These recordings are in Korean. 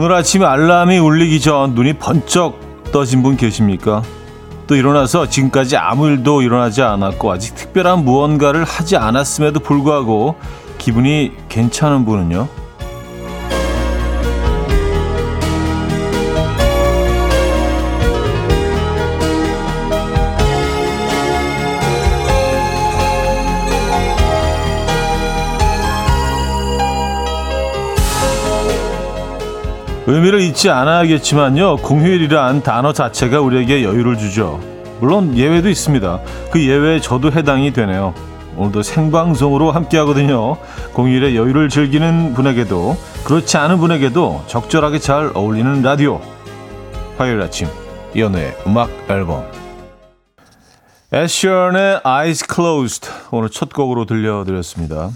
오늘 아침 알람이 울리기 전 눈이 번쩍 떠진 분 계십니까? 또 일어나서 지금까지 아무 일도 일어나지 않았고 아직 특별한 무언가를 하지 않았음에도 불구하고 기분이 괜찮은 분은요? 의미를 잊지 않아야겠지만요. 공휴일이란 단어 자체가 우리에게 여유를 주죠. 물론 예외도 있습니다. 그 예외에 저도 해당이 되네요. 오늘도 생방송으로 함께 하거든요. 공휴일에 여유를 즐기는 분에게도 그렇지 않은 분에게도 적절하게 잘 어울리는 라디오. 화요일 아침 이연우의 음악 앨범 애쉬언의 Eyes Closed 오늘 첫 곡으로 들려드렸습니다.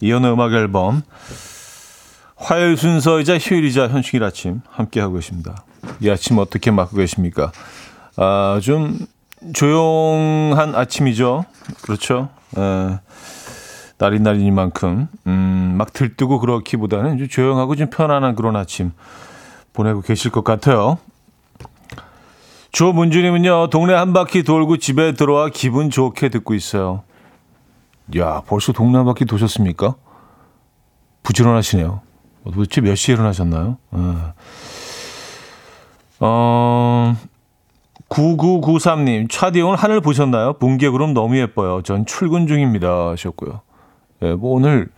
이연우의 음악 앨범 화요일 순서이자 휴일이자 현충일 아침 함께하고 계십니다. 이 아침 어떻게 맞고 계십니까? 아, 좀 조용한 아침이죠. 그렇죠. 에, 날이 날이니만큼 음, 막 들뜨고 그렇기보다는 좀 조용하고 좀 편안한 그런 아침 보내고 계실 것 같아요. 조문주님은요, 동네 한 바퀴 돌고 집에 들어와 기분 좋게 듣고 있어요. 야, 벌써 동네 한 바퀴 도셨습니까? 부지런하시네요. 도대체 몇 시에 일어나셨나요? 어, 어 9993님, 차디 오늘 하늘 보셨나요? 뭉게구름 너무 예뻐요. 전 출근 중입니다. 하셨고요. 예, 뭐 오늘,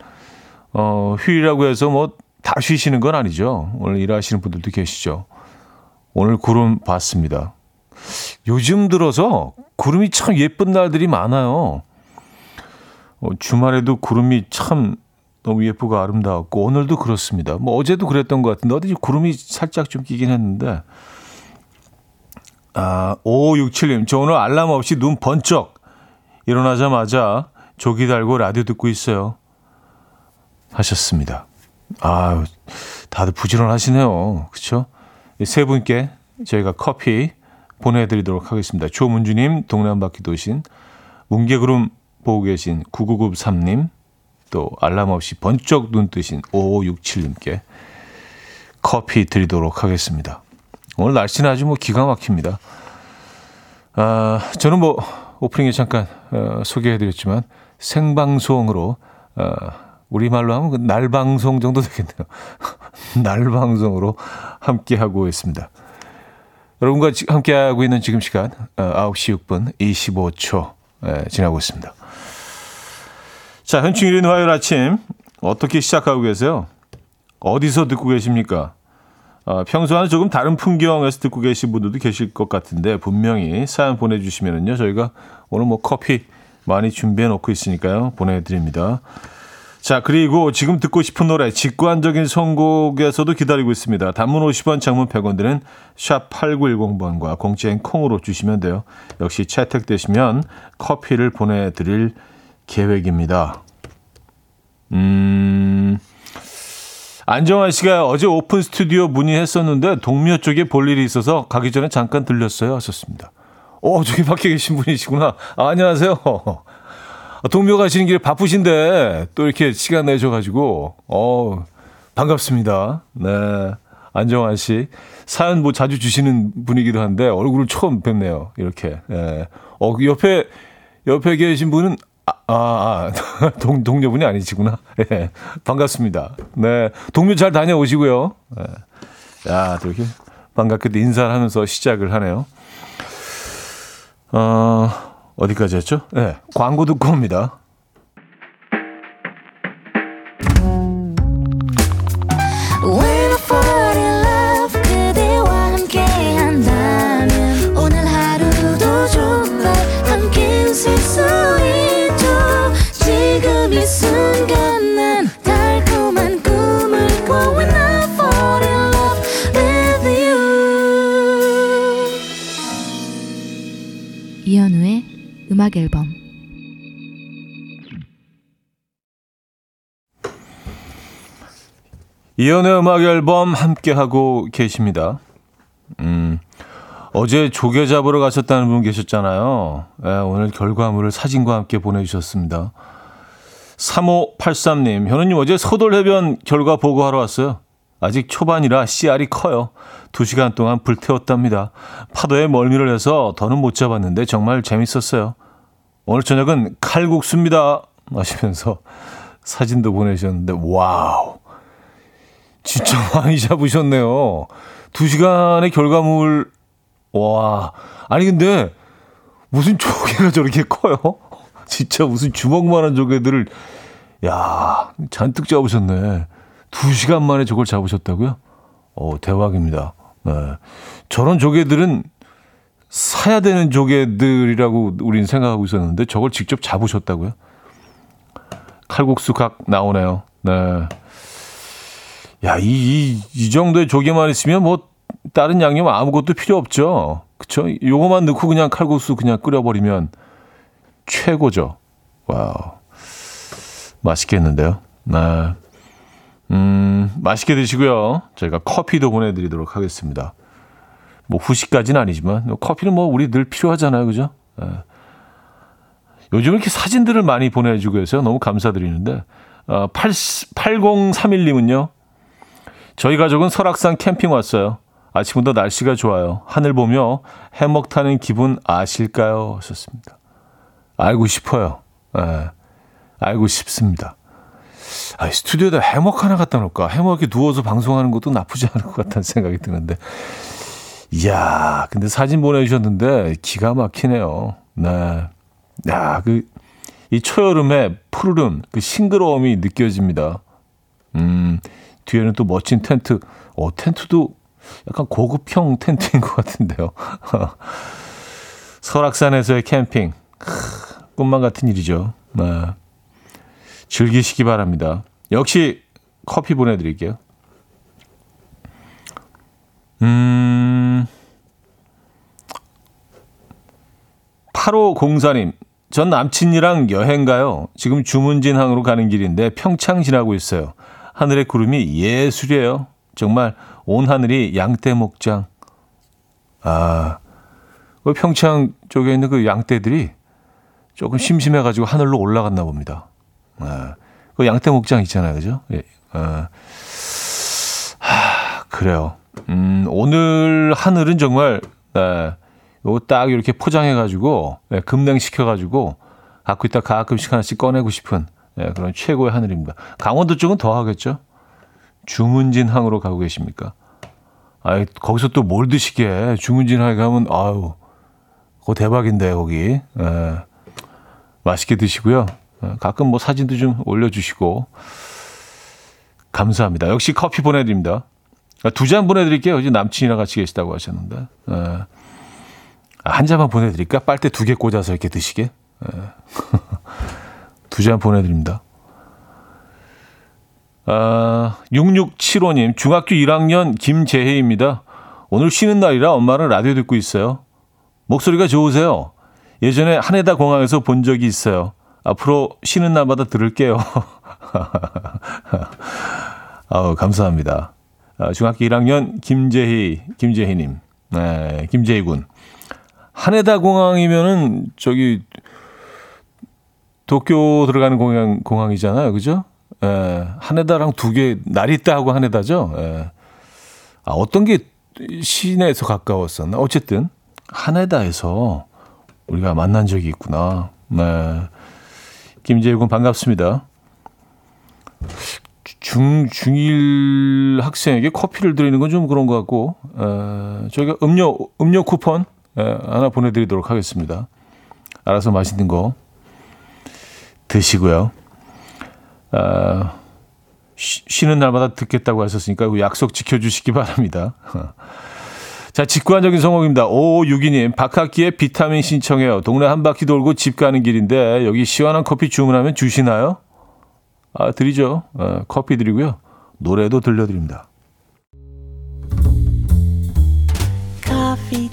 어, 휴일이라고 해서 뭐 다 쉬시는 건 아니죠. 오늘 일하시는 분들도 계시죠. 오늘 구름 봤습니다. 요즘 들어서 구름이 참 예쁜 날들이 많아요. 어, 주말에도 구름이 참 너무 예쁘고 아름다웠고 오늘도 그렇습니다. 뭐 어제도 그랬던 것 같은데 어디 구름이 살짝 좀 끼긴 했는데 아 5567님 저 오늘 알람 없이 눈 번쩍 일어나자마자 조기 달고 라디오 듣고 있어요. 하셨습니다. 아 다들 부지런하시네요. 그렇죠? 세 분께 저희가 커피 보내드리도록 하겠습니다. 조문주님, 동네 한 바퀴 도신, 뭉게구름 보고 계신 9993님, 또 알람 없이 번쩍 눈 뜨신 5567님께 커피 드리도록 하겠습니다. 오늘 날씨는 아주 뭐 기가 막힙니다. 아, 저는 뭐 오프닝에 잠깐 어, 소개해드렸지만 생방송으로 어, 우리말로 하면 그 날방송 정도 되겠네요. 날방송으로 함께하고 있습니다. 여러분과 함께하고 있는 지금 시간 어, 9시 6분 25초 예, 지나고 있습니다. 자, 현충일인 화요일 아침 어떻게 시작하고 계세요? 어디서 듣고 계십니까? 어, 평소와는 조금 다른 풍경에서 듣고 계신 분들도 계실 것 같은데 분명히 사연 보내주시면은요 저희가 오늘 뭐 커피 많이 준비해 놓고 있으니까요 보내드립니다. 자 그리고 지금 듣고 싶은 노래 직관적인 선곡에서도 기다리고 있습니다. 단문 50원, 장문 100원 드는 샵 8910번과 공짜인 콩으로 주시면 돼요. 역시 채택되시면 커피를 보내드릴 계획입니다. 음, 안정환 씨가 어제 오픈 스튜디오 문의했었는데 동묘 쪽에 볼 일이 있어서 가기 전에 잠깐 들렸어요. 하셨습니다. 어, 저기 밖에 계신 분이시구나. 아, 안녕하세요. 동묘 가시는 길에 바쁘신데 또 이렇게 시간 내셔가지고, 어, 반갑습니다. 네. 안정환 씨. 사연 뭐 자주 주시는 분이기도 한데 얼굴을 처음 뵙네요. 이렇게. 예. 어, 그 옆에, 옆에 계신 분은 아, 아, 아, 동, 동료분이 아니시구나. 예, 반갑습니다. 네. 동료 잘 다녀오시고요. 예. 야, 또 이렇게 반갑게도 인사를 하면서 시작을 하네요. 어, 어디까지 했죠? 예, 네, 광고 듣고 옵니다. 음악 앨범 이연의 음악 앨범 함께 하고 계십니다. 음, 어제 조개 잡으러 가셨다는 분 계셨잖아요. 네, 오늘 결과물을 사진과 함께 보내주셨습니다. 3583님, 현우님 어제 서돌해변 결과 보고하러 왔어요. 아직 초반이라 씨알이 커요. 두 시간 동안 불태웠답니다. 파도에 멀미를 해서 더는 못 잡았는데 정말 재밌었어요. 오늘 저녁은 칼국수입니다. 마시면서 사진도 보내셨는데, 와우. 진짜 많이 잡으셨네요. 두 시간의 결과물, 와. 아니, 근데 무슨 조개가 저렇게 커요? 진짜 무슨 주먹만한 조개들을, 야 잔뜩 잡으셨네. 두 시간 만에 저걸 잡으셨다고요? 어, 대박입니다. 네. 저런 조개들은 사야 되는 조개들이라고 우리는 생각하고 있었는데 저걸 직접 잡으셨다고요? 칼국수 각 나오네요. 네. 야, 이, 이, 이 정도의 조개만 있으면 뭐 다른 양념 아무것도 필요 없죠. 그쵸? 요거만 넣고 그냥 칼국수 그냥 끓여버리면 최고죠. 와우. 맛있겠는데요. 네. 음, 맛있게 드시고요. 저희가 커피도 보내드리도록 하겠습니다. 뭐 후식까지는 아니지만 커피는 뭐 우리 늘 필요하잖아요, 그죠? 예. 요즘 이렇게 사진들을 많이 보내주고 해서 너무 감사드리는데 어, 8, 8031님은요. 저희 가족은 설악산 캠핑 왔어요. 아침부터 날씨가 좋아요. 하늘 보며 해먹 타는 기분 아실까요? 하셨습니다. 알고 싶어요. 예. 알고 싶습니다. 아, 스튜디오에다 해먹 하나 갖다 놓을까? 해먹에 누워서 방송하는 것도 나쁘지 않을 것 같다는 생각이 드는데. 이야, 근데 사진 보내주셨는데 기가 막히네요. 네. 야, 그, 이 초여름에 푸르름, 그 싱그러움이 느껴집니다. 음, 뒤에는 또 멋진 텐트. 어, 텐트도 약간 고급형 텐트인 것 같은데요. 설악산에서의 캠핑. 꿈만 같은 일이죠. 네. 즐기시기 바랍니다. 역시 커피 보내드릴게요. 음, 8504님, 전 남친이랑 여행 가요. 지금 주문진항으로 가는 길인데 평창 지나고 있어요. 하늘의 구름이 예술이에요. 정말 온 하늘이 양떼 목장. 아, 그 평창 쪽에 있는 그 양떼들이 조금 심심해가지고 하늘로 올라갔나 봅니다. 아, 그 양떼 목장 있잖아요, 그죠? 예. 아, 하, 그래요. 음, 오늘 하늘은 정말, 네, 요거 딱 이렇게 포장해가지고, 네, 급냉시켜가지고, 갖고 있다 가끔씩 하나씩 꺼내고 싶은, 네, 그런 최고의 하늘입니다. 강원도 쪽은 더 하겠죠? 주문진 항으로 가고 계십니까? 아 거기서 또 뭘 드시게, 주문진 항에 가면, 아유, 그거 대박인데, 거기. 네, 맛있게 드시고요. 네, 가끔 뭐 사진도 좀 올려주시고, 감사합니다. 역시 커피 보내드립니다. 아, 두잔 보내드릴게요. 어제 남친이랑 같이 계시다고 하셨는데. 예. 한 잔만 보내드릴까? 빨대 두 개 꽂아서 이렇게 드시게. 예. 두잔 보내드립니다. 아, 6675님, 중학교 1학년 김재혜입니다. 오늘 쉬는 날이라 엄마는 라디오 듣고 있어요. 목소리가 좋으세요. 예전에 한해다 공항에서 본 적이 있어요. 앞으로 쉬는 날마다 들을게요. 아우, 감사합니다. 어, 중학교 1학년 김재희, 김재희님, 네, 김재희 군. 하네다 공항이면은 저기 도쿄 들어가는 공항, 공항이잖아요. 그죠? 예, 하네다랑 두 개, 나리따 하고 하네다죠? 예. 아, 어떤 게 시내에서 가까웠었나? 어쨌든, 하네다에서 우리가 만난 적이 있구나. 네. 김재희 군 반갑습니다. 중, 중1 학생에게 커피를 드리는 건 좀 그런 것 같고, 에, 저희가 음료, 음료 쿠폰 에, 하나 보내드리도록 하겠습니다. 알아서 맛있는 거 드시고요. 아, 쉬, 는 날마다 듣겠다고 하셨으니까 그 약속 지켜주시기 바랍니다. 자, 직관적인 성공입니다. 5562님, 박학기의 비타민 신청해요. 동네 한 바퀴 돌고 집 가는 길인데, 여기 시원한 커피 주문하면 주시나요? 아, 드리죠. 어, 커피 드리고요. 노래도 들려드립니다. Coffee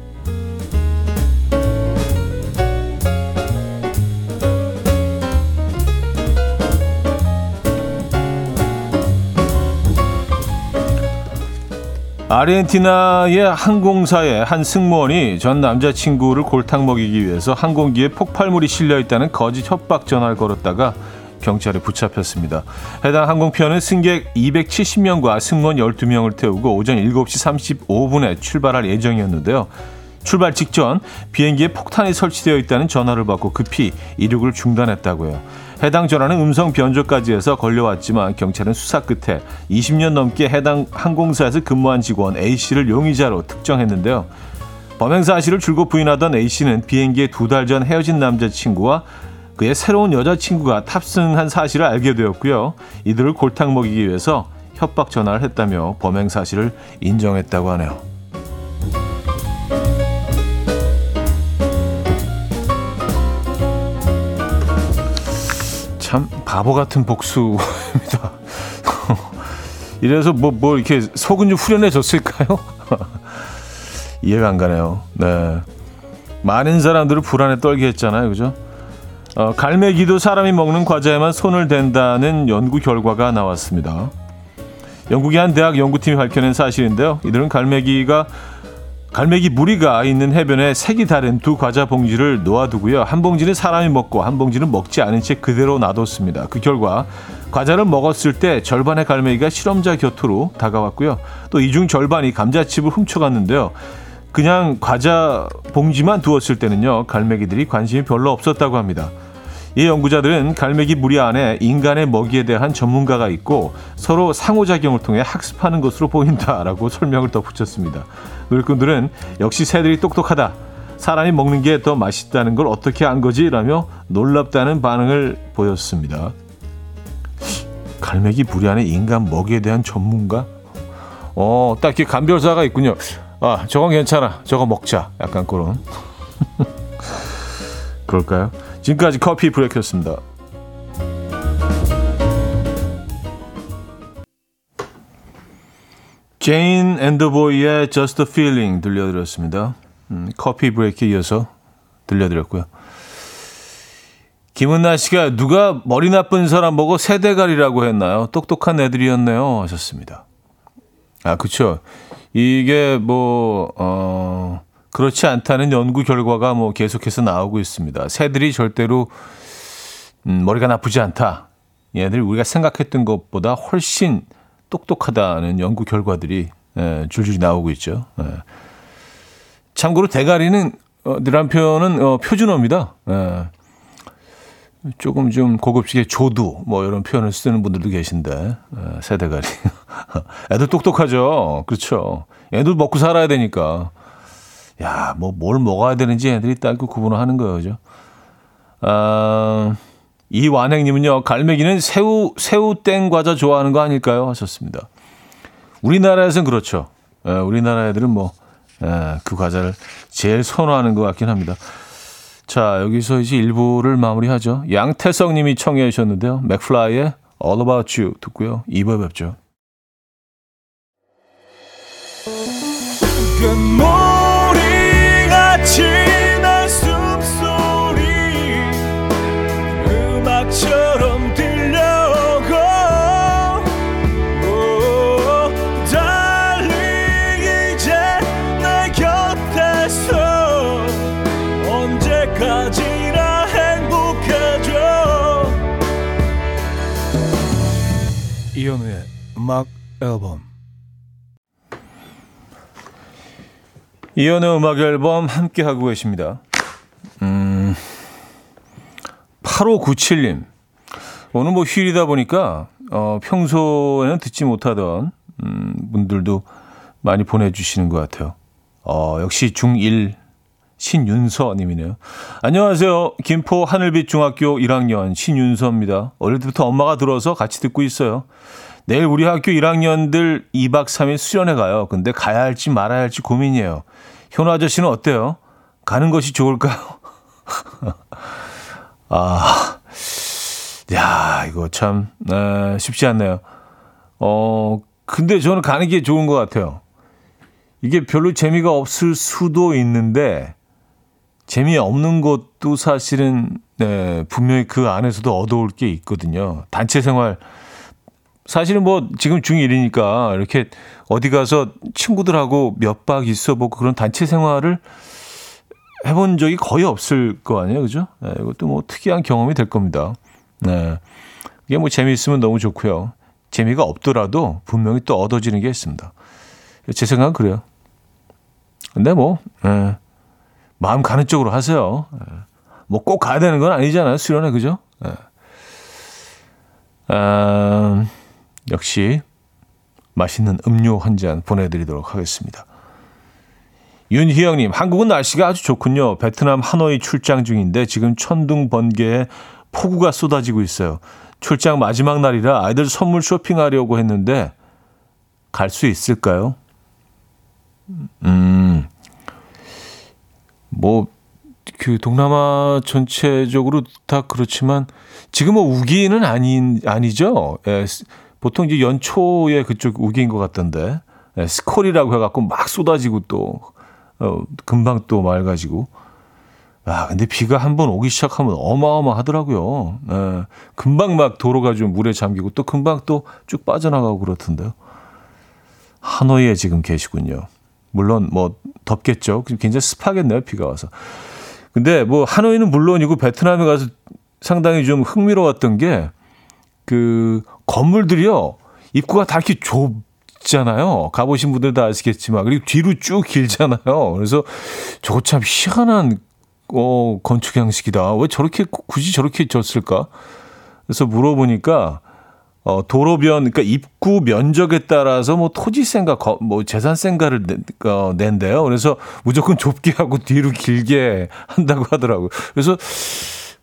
아르헨티나의 항공사의 한 승무원이 전 남자친구를 골탕 먹이기 위해서 항공기에 폭발물이 실려 있다는 거짓 협박 전화를 걸었다가 경찰에 붙잡혔습니다. 해당 항공편은 승객 270명과 승무원 12명을 태우고 오전 7시 35분에 출발할 예정이었는데요. 출발 직전 비행기에 폭탄이 설치되어 있다는 전화를 받고 급히 이륙을 중단했다고요. 해당 전화는 음성 변조까지 해서 걸려왔지만 경찰은 수사 끝에 20년 넘게 해당 항공사에서 근무한 직원 A씨를 용의자로 특정했는데요. 범행 사실을 줄곧 부인하던 A씨는 비행기에 두 달 전 헤어진 남자친구와 그의 새로운 여자친구가 탑승한 사실을 알게 되었고요. 이들을 골탕 먹이기 위해서 협박 전화를 했다며 범행 사실을 인정했다고 하네요. 참 바보 같은 복수입니다. 이래서 뭐, 뭐 이렇게 속은 좀 후련해졌을까요? 이해가 안 가네요. 네. 많은 사람들을 불안에 떨게 했잖아요. 그죠? 어, 갈매기도 사람이 먹는 과자에만 손을 댄다는 연구 결과가 나왔습니다. 영국의 한 대학 연구팀이 밝혀낸 사실인데요. 이들은 갈매기가 갈매기 무리가 있는 해변에 색이 다른 두 과자 봉지를 놓아두고요. 한 봉지는 사람이 먹고 한 봉지는 먹지 않은 채 그대로 놔뒀습니다. 그 결과 과자를 먹었을 때 절반의 갈매기가 실험자 곁으로 다가왔고요. 또 이중 절반이 감자칩을 훔쳐갔는데요. 그냥 과자 봉지만 두었을 때는요. 갈매기들이 관심이 별로 없었다고 합니다. 이 연구자들은 갈매기 무리 안에 인간의 먹이에 대한 전문가가 있고 서로 상호작용을 통해 학습하는 것으로 보인다라고 설명을 덧붙였습니다. 노력꾼들은 역시 새들이 똑똑하다. 사람이 먹는 게 더 맛있다는 걸 어떻게 안 거지? 라며 놀랍다는 반응을 보였습니다. 갈매기 무리 안에 인간 먹이에 대한 전문가? 어, 딱 이렇게 감별사가 있군요. 아, 저건 괜찮아. 저거 먹자. 약간 그런. 그럴까요? 지금까지 coffee break였습니다. Jane and the Boy의 Just a Feeling 들려드렸습니다. 음, coffee break에 이어서 들려드렸고요. 김은나 씨가 누가 머리 나쁜 사람 보고 세대갈이라고 했나요? 똑똑한 애들이었네요 하셨습니다. 아, 그쵸. 이게 뭐, 어, 그렇지 않다는 연구 결과가 뭐 계속해서 나오고 있습니다. 새들이 절대로 음, 머리가 나쁘지 않다. 얘들 우리가 생각했던 것보다 훨씬 똑똑하다는 연구 결과들이 예, 줄줄이 나오고 있죠. 예. 참고로 대가리는 어, 느란표는 어, 표준어입니다. 예. 조금 좀 고급지게 조두 뭐 이런 표현을 쓰는 분들도 계신데 예, 새대가리. 애들 똑똑하죠. 그렇죠. 애들 먹고 살아야 되니까. 야, 뭐, 뭘 먹어야 되는지 애들이 딱 그 구분을 하는 거죠. 아, 이 완행님은요, 갈매기는 새우, 새우땡 과자 좋아하는 거 아닐까요? 하셨습니다. 우리나라에서는 그렇죠. 예, 우리나라 애들은 뭐, 예, 그 과자를 제일 선호하는 것 같긴 합니다. 자, 여기서 이제 1부를 마무리하죠. 양태성 님이 청해 주셨는데요. 맥플라이의 All About You 듣고요. 2부에 뵙죠. 음악 앨범 이현우의 음악 앨범 함께 하고 계십니다. 음, 8597님 오늘 뭐 휴일이다 보니까 어, 평소에는 듣지 못하던 음, 분들도 많이 보내주시는 것 같아요. 어, 역시 중1 신윤서님이네요. 안녕하세요. 김포 하늘빛 중학교 1학년 신윤서입니다. 어릴 때부터 엄마가 들어서 같이 듣고 있어요. 내일 우리 학교 1학년들 2박 3일 수련회 가요. 근데 가야 할지 말아야 할지 고민이에요. 현우 아저씨는 어때요? 가는 것이 좋을까요? 아, 야, 이거 참, 에, 쉽지 않네요. 어, 근데 저는 가는 게 좋은 것 같아요. 이게 별로 재미가 없을 수도 있는데, 재미없는 것도 사실은 네, 분명히 그 안에서도 얻어올 게 있거든요. 단체 생활 사실은 뭐 지금 중1이니까 이렇게 어디 가서 친구들하고 몇 박 있어 보고 그런 단체 생활을 해본 적이 거의 없을 거 아니에요. 그죠? 네, 이것도 뭐 특이한 경험이 될 겁니다. 네. 이게 뭐 재미있으면 너무 좋고요. 재미가 없더라도 분명히 또 얻어지는 게 있습니다. 제 생각은 그래요. 근데 뭐, 예, 마음 가는 쪽으로 하세요. 예. 뭐꼭 가야 되는 건 아니잖아요. 수련회, 그죠? 예. 아, 역시 맛있는 음료 한 잔 보내드리도록 하겠습니다. 윤희영님, 한국은 날씨가 아주 좋군요. 베트남 하노이 출장 중인데 지금 천둥 번개에 폭우가 쏟아지고 있어요. 출장 마지막 날이라 아이들 선물 쇼핑하려고 했는데 갈 수 있을까요? 음, 뭐, 그 동남아 전체적으로 다 그렇지만 지금 뭐 우기는 아닌, 아니죠. 예, 보통 이제 연초에 그쪽 우기인 것 같던데. 예, 스콜이라고 해갖고 막 쏟아지고 또, 어, 금방 또 맑아지고. 아, 근데 비가 한 번 오기 시작하면 어마어마하더라고요. 예, 금방 막 도로가 좀 물에 잠기고 또 금방 또 쭉 빠져나가고 그렇던데요. 하노이에 지금 계시군요. 물론 뭐 덥겠죠. 굉장히 습하겠네요. 비가 와서. 근데 뭐 하노이는 물론이고 베트남에 가서 상당히 좀 흥미로웠던 게 그 건물들이요. 입구가 다 이렇게 좁잖아요. 가보신 분들 다 아시겠지만. 그리고 뒤로 쭉 길잖아요. 그래서 저거 참 희한한 어, 건축 양식이다. 왜 저렇게 굳이 저렇게 졌을까? 그래서 물어보니까 어, 도로변, 그러니까 입구 면적에 따라서 뭐 토지세인가, 거, 뭐 재산세인가를 내, 어, 낸대요. 그래서 무조건 좁게 하고 뒤로 길게 한다고 하더라고요. 그래서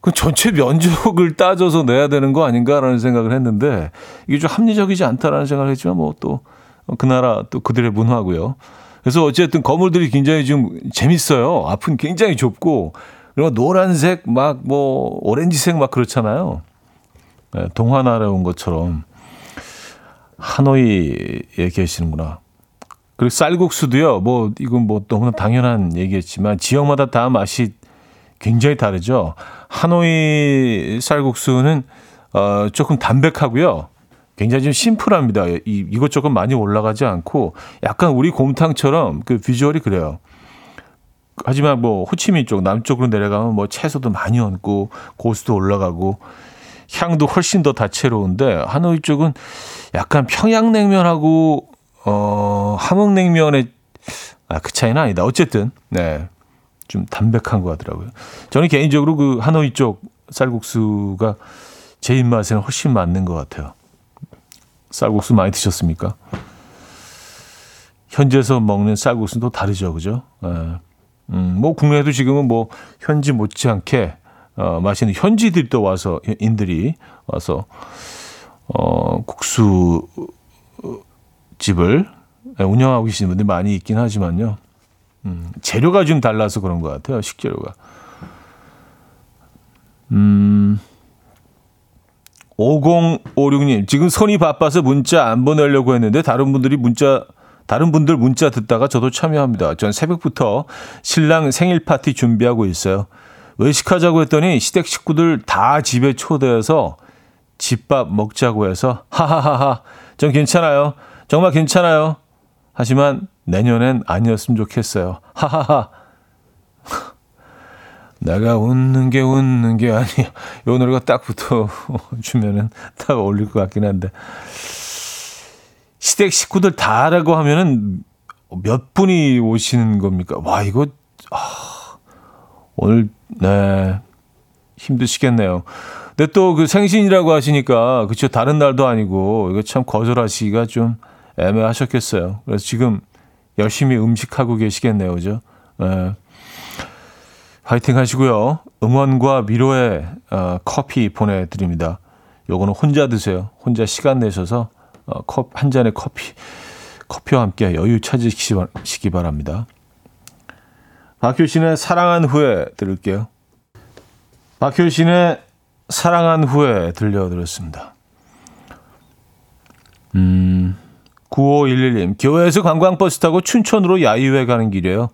그 전체 면적을 따져서 내야 되는 거 아닌가라는 생각을 했는데 이게 좀 합리적이지 않다라는 생각을 했지만 뭐 또 그 나라 또 그들의 문화고요. 그래서 어쨌든 건물들이 굉장히 좀 재밌어요. 앞은 굉장히 좁고 그리고 노란색 막 뭐 오렌지색 막 그렇잖아요. 네, 동화 나라에 온 것처럼 하노이에 계시는구나. 그리고 쌀국수도요. 뭐 이건 뭐 너무나 당연한 얘기였지만 지역마다 다 맛이 굉장히 다르죠. 하노이 쌀국수는 어 조금 담백하고요. 굉장히 좀 심플합니다. 이, 이것저것 많이 올라가지 않고 약간 우리 곰탕처럼 그 비주얼이 그래요. 하지만 뭐 호치민 쪽 남쪽으로 내려가면 뭐 채소도 많이 얹고 고수도 올라가고 향도 훨씬 더 다채로운데 하노이 쪽은 약간 평양냉면하고 어 함흥냉면의 아 그 차이는 아니다. 어쨌든 네. 좀 담백한 것 같더라고요. 저는 개인적으로 그 하노이 쪽 쌀국수가 제 입맛에는 훨씬 맞는 것 같아요. 쌀국수 많이 드셨습니까? 현지에서 먹는 쌀국수는 또 다르죠, 그죠? 예. 음, 뭐 국내에도 지금은 뭐 현지 못지않게 어, 맛있는 현지들이 또 와서 인들이 와서 어, 국수 집을 운영하고 계시는 분들이 많이 있긴 하지만요. 음, 재료가 좀 달라서 그런 것 같아요. 식재료가. 음, 5056님, 지금 손이 바빠서 문자 안 보내려고 했는데 다른 분들이 문자, 다른 분들 문자 듣다가 저도 참여합니다. 전 새벽부터 신랑 생일 파티 준비하고 있어요. 외식하자고 했더니 시댁 식구들 다 집에 초대해서 집밥 먹자고 해서 하하하하 전 괜찮아요. 정말 괜찮아요. 하지만 내년엔 아니었으면 좋겠어요. 하하하. 내가 웃는 게 웃는 게 아니야. 요 노래가 딱 붙어 주면은 딱 어울릴 것 같긴 한데. 시댁 식구들 다라고 하면은 몇 분이 오시는 겁니까? 와, 이거, 아, 오늘 네. 힘드시겠네요. 근데 또 그 생신이라고 하시니까 그쵸 다른 날도 아니고 이거 참 거절하시기가 좀 애매하셨겠어요. 그래서 지금 열심히 음식하고 계시겠네요. 그죠? 네. 화이팅 하시고요. 응원과 위로의 어, 커피 보내드립니다. 요거는 혼자 드세요. 혼자 시간 내셔서 어, 컵, 한 잔의 커피, 커피와 함께 여유 찾으시기 바랍니다. 박효신의 사랑한 후에 들을게요. 박효신의 사랑한 후에 들려드렸습니다. 음, 9511님, 교회에서 관광버스 타고 춘천으로 야유회 가는 길이에요.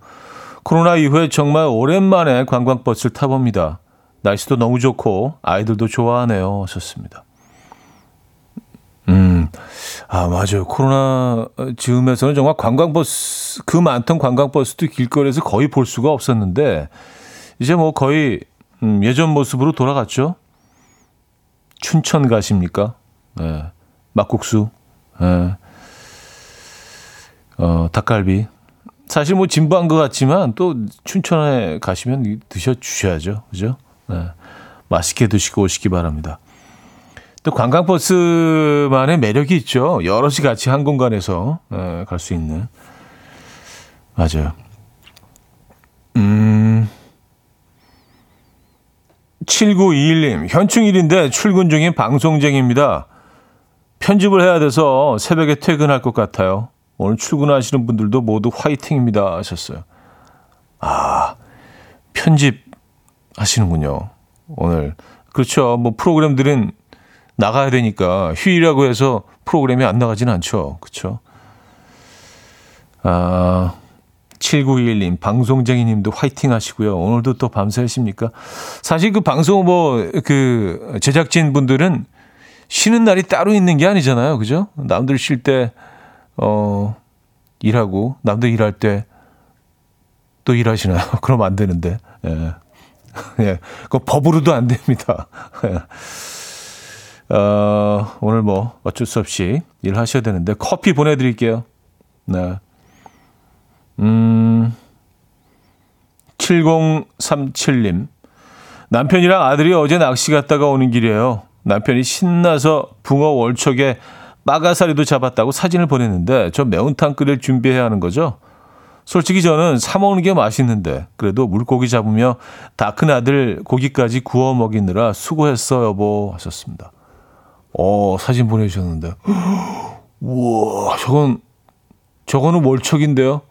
코로나 이후에 정말 오랜만에 관광버스를 타봅니다. 날씨도 너무 좋고 아이들도 좋아하네요. 하셨습니다. 음, 아, 맞아요. 코로나 즈음에서는 정말 관광버스, 그 많던 관광버스도 길거리에서 거의 볼 수가 없었는데, 이제 뭐 거의, 음, 예전 모습으로 돌아갔죠. 춘천 가십니까? 예. 막국수, 예. 어, 닭갈비. 사실 뭐 진부한 것 같지만 또 춘천에 가시면 드셔 주셔야죠. 그죠? 네. 맛있게 드시고 오시기 바랍니다. 또 관광버스만의 매력이 있죠. 여럿이 같이 한 공간에서 네, 갈수 있는. 맞아요. 음. 7921님, 현충일인데 출근 중인 방송쟁입니다. 편집을 해야 돼서 새벽에 퇴근할 것 같아요. 오늘 출근하시는 분들도 모두 화이팅입니다 하셨어요. 아, 편집 하시는군요. 오늘. 그렇죠. 뭐 프로그램들은 나가야 되니까 휴일이라고 해서 프로그램이 안 나가지는 않죠. 그렇죠. 아, 7921님, 방송쟁이 님도 화이팅 하시고요. 오늘도 또 밤새 하십니까? 사실 그 방송 뭐, 그, 제작진 분들은 쉬는 날이 따로 있는 게 아니잖아요. 그죠? 남들 쉴 때, 어, 일하고, 남들 일할 때 또 일하시나요? 그럼 안 되는데. 예. 예. 그 법으로도 안 됩니다. 예. 어, 오늘 뭐 어쩔 수 없이 일하셔야 되는데 커피 보내 드릴게요. 네. 음, 7037님. 남편이랑 아들이 어제 낚시 갔다가 오는 길이에요. 남편이 신나서 붕어 월척에 빠가사리도 잡았다고 사진을 보냈는데 저 매운탕 끓일 준비해야 하는 거죠. 솔직히 저는 사 먹는 게 맛있는데 그래도 물고기 잡으며 다 큰 아들 고기까지 구워 먹이느라 수고했어 여보 하셨습니다. 어 사진 보내주셨는데 우와 저건 저거는 월척인데요.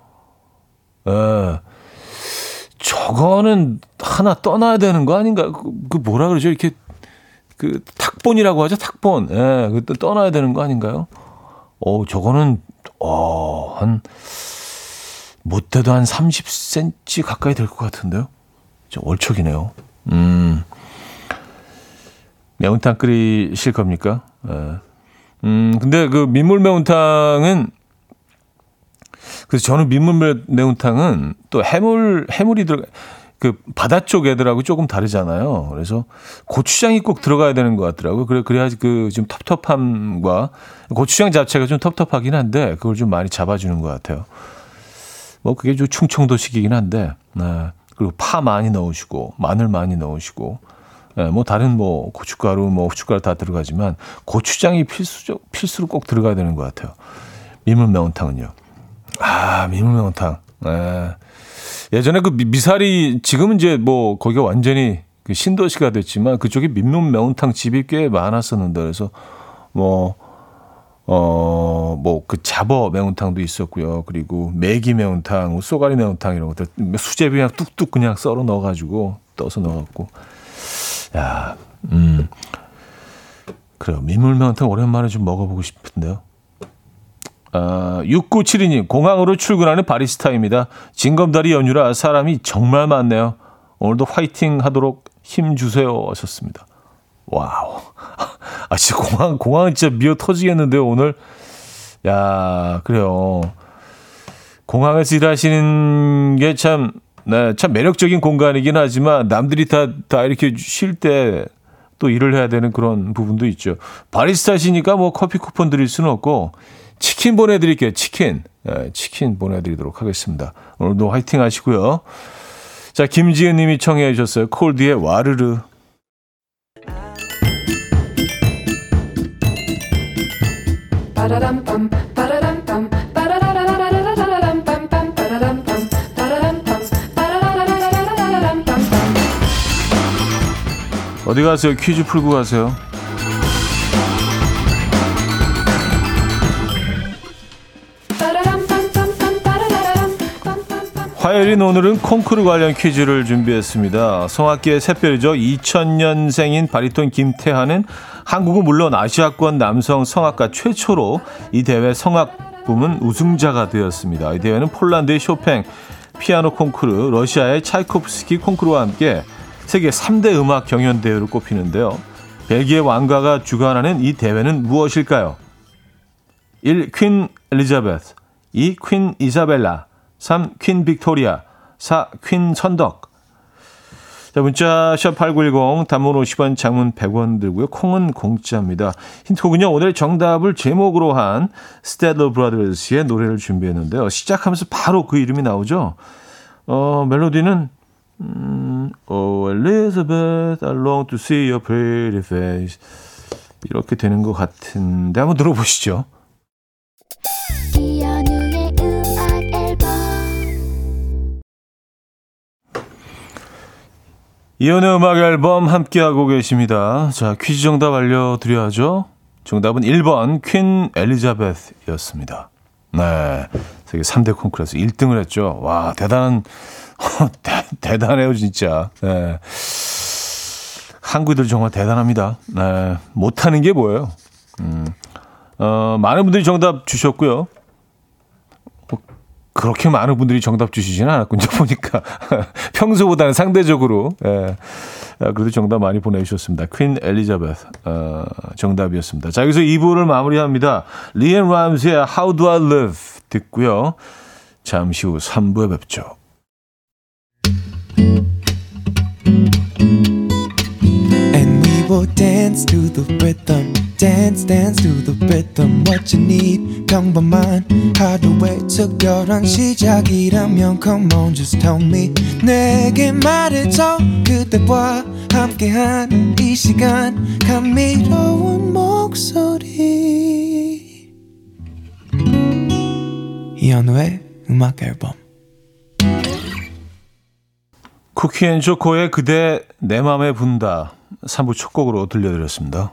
예. 저거는 하나 떠나야 되는 거 아닌가? 그, 그 뭐라 그러죠? 이렇게 그 탁본이라고 하죠. 탁본. 예, 그때 떠나야 되는 거 아닌가요? 어, 저거는 어, 한 못해도 한 30cm 가까이 될 것 같은데요. 저 월척이네요. 음. 매운탕 끓이실 겁니까? 예. 음, 근데 그 민물 매운탕은 그래서 저는 민물 매운탕은 또 해물 해물이 들어 그 바다 쪽 애들하고 조금 다르잖아요. 그래서 고추장이 꼭 들어가야 되는 것 같더라고요. 그래 그래야지 그 좀 텁텁함과 고추장 자체가 좀 텁텁하긴 한데 그걸 좀 많이 잡아주는 것 같아요. 뭐 그게 좀 충청도식이긴 한데 네. 그리고 파 많이 넣으시고 마늘 많이 넣으시고 네, 뭐 다른 뭐 고춧가루 뭐 후춧가루 다 들어가지만 고추장이 필수적 필수로 꼭 들어가야 되는 것 같아요. 민물 매운탕은요. 아 민물 매운탕. 네. 예전에 그 미사리 지금은 이제 뭐 거기가 완전히 그 신도시가 됐지만 그쪽에 민물 매운탕 집이 꽤 많았었는데 그래서 뭐 어, 뭐, 그 잡어 매운탕도 있었고요. 그리고 메기 매운탕, 뭐 쏘가리 매운탕 이런 것들. 수제비 그냥 뚝뚝 그냥 썰어 넣어가지고, 떠서 넣어갖고. 야, 음. 그래요. 민물 매운탕 오랜만에 좀 먹어보고 싶은데요. 아, 6972님, 공항으로 출근하는 바리스타입니다. 징검다리 연휴라 사람이 정말 많네요. 오늘도 화이팅 하도록 힘 주세요. 하셨습니다. 와우. 아, 진짜 공항, 공항 진짜 미어 터지겠는데요, 오늘. 야, 그래요. 공항에서 일하시는 게 참, 네, 참 매력적인 공간이긴 하지만 남들이 다, 다 이렇게 쉴 때 또 일을 해야 되는 그런 부분도 있죠. 바리스타시니까 뭐 커피 쿠폰 드릴 수는 없고 치킨 보내드릴게요. 치킨. 네, 치킨 보내드리도록 하겠습니다. 오늘도 화이팅 하시고요. 자, 김지은 님이 청해 주셨어요. 콜드의 와르르. 어디 가세요? 퀴즈 풀고 가세요. 화요일인 오늘은 콩쿠르 관련 퀴즈를 준비했습니다. 성악계의 샛별이죠. 2000년생인 바리톤 김태하는 한국은 물론 아시아권 남성 성악가 최초로 이 대회 성악 부문 우승자가 되었습니다. 이 대회는 폴란드의 쇼팽 피아노 콩쿠르, 러시아의 차이코프스키 콩쿠르와 함께 세계 3대 음악 경연 대회로 꼽히는데요. 벨기에 왕가가 주관하는 이 대회는 무엇일까요? 1. Queen 엘리자베스 2. Queen 이사벨라 3. Queen 빅토리아 4. Queen 선덕 자, 문자 샵8910 단문 50원 장문 100원 들고요. 콩은 공짜입니다. 힌트곡은요. 오늘 정답을 제목으로 한 Statler Brothers의 노래를 준비했는데요. 시작하면서 바로 그 이름이 나오죠. 어, 멜로디는 음, Oh Elizabeth, I long to see your pretty face 이렇게 되는 것 같은데 한번 들어보시죠. 이연의 음악 앨범 함께하고 계십니다. 자, 퀴즈 정답 알려드려야죠. 정답은 1번 퀸 엘리자베스였습니다. 네. 세계 3대 콩쿠르에서 1등을 했죠. 와, 대단한, 대, 대단해요, 진짜. 네. 한국들 정말 대단합니다. 네. 못하는 게 뭐예요? 음. 어, 많은 분들이 정답 주셨고요. 그렇게 많은 분들이 정답 주시지는 않았군요. 보니까 평소보다는 상대적으로 예. 아, 그래도 정답 많이 보내주셨습니다. 퀸 엘리자베스 어, 정답이었습니다. 자 여기서 2부를 마무리합니다. 리앤 람스의 How Do I Live 듣고요. 잠시 후 3부에 뵙죠. will dance to the rhythm. Dance, dance to the rhythm. What you need, 평범한 하루의 특별한 시작이라면 Come on, just tell me. 내게 말해줘. 그대와 함께한 이 시간. 감미로운 목소리. 이현우의 음악 앨범. 쿠키앤초코의 그대 내 맘에 분다. 3부 첫 곡으로 들려드렸습니다.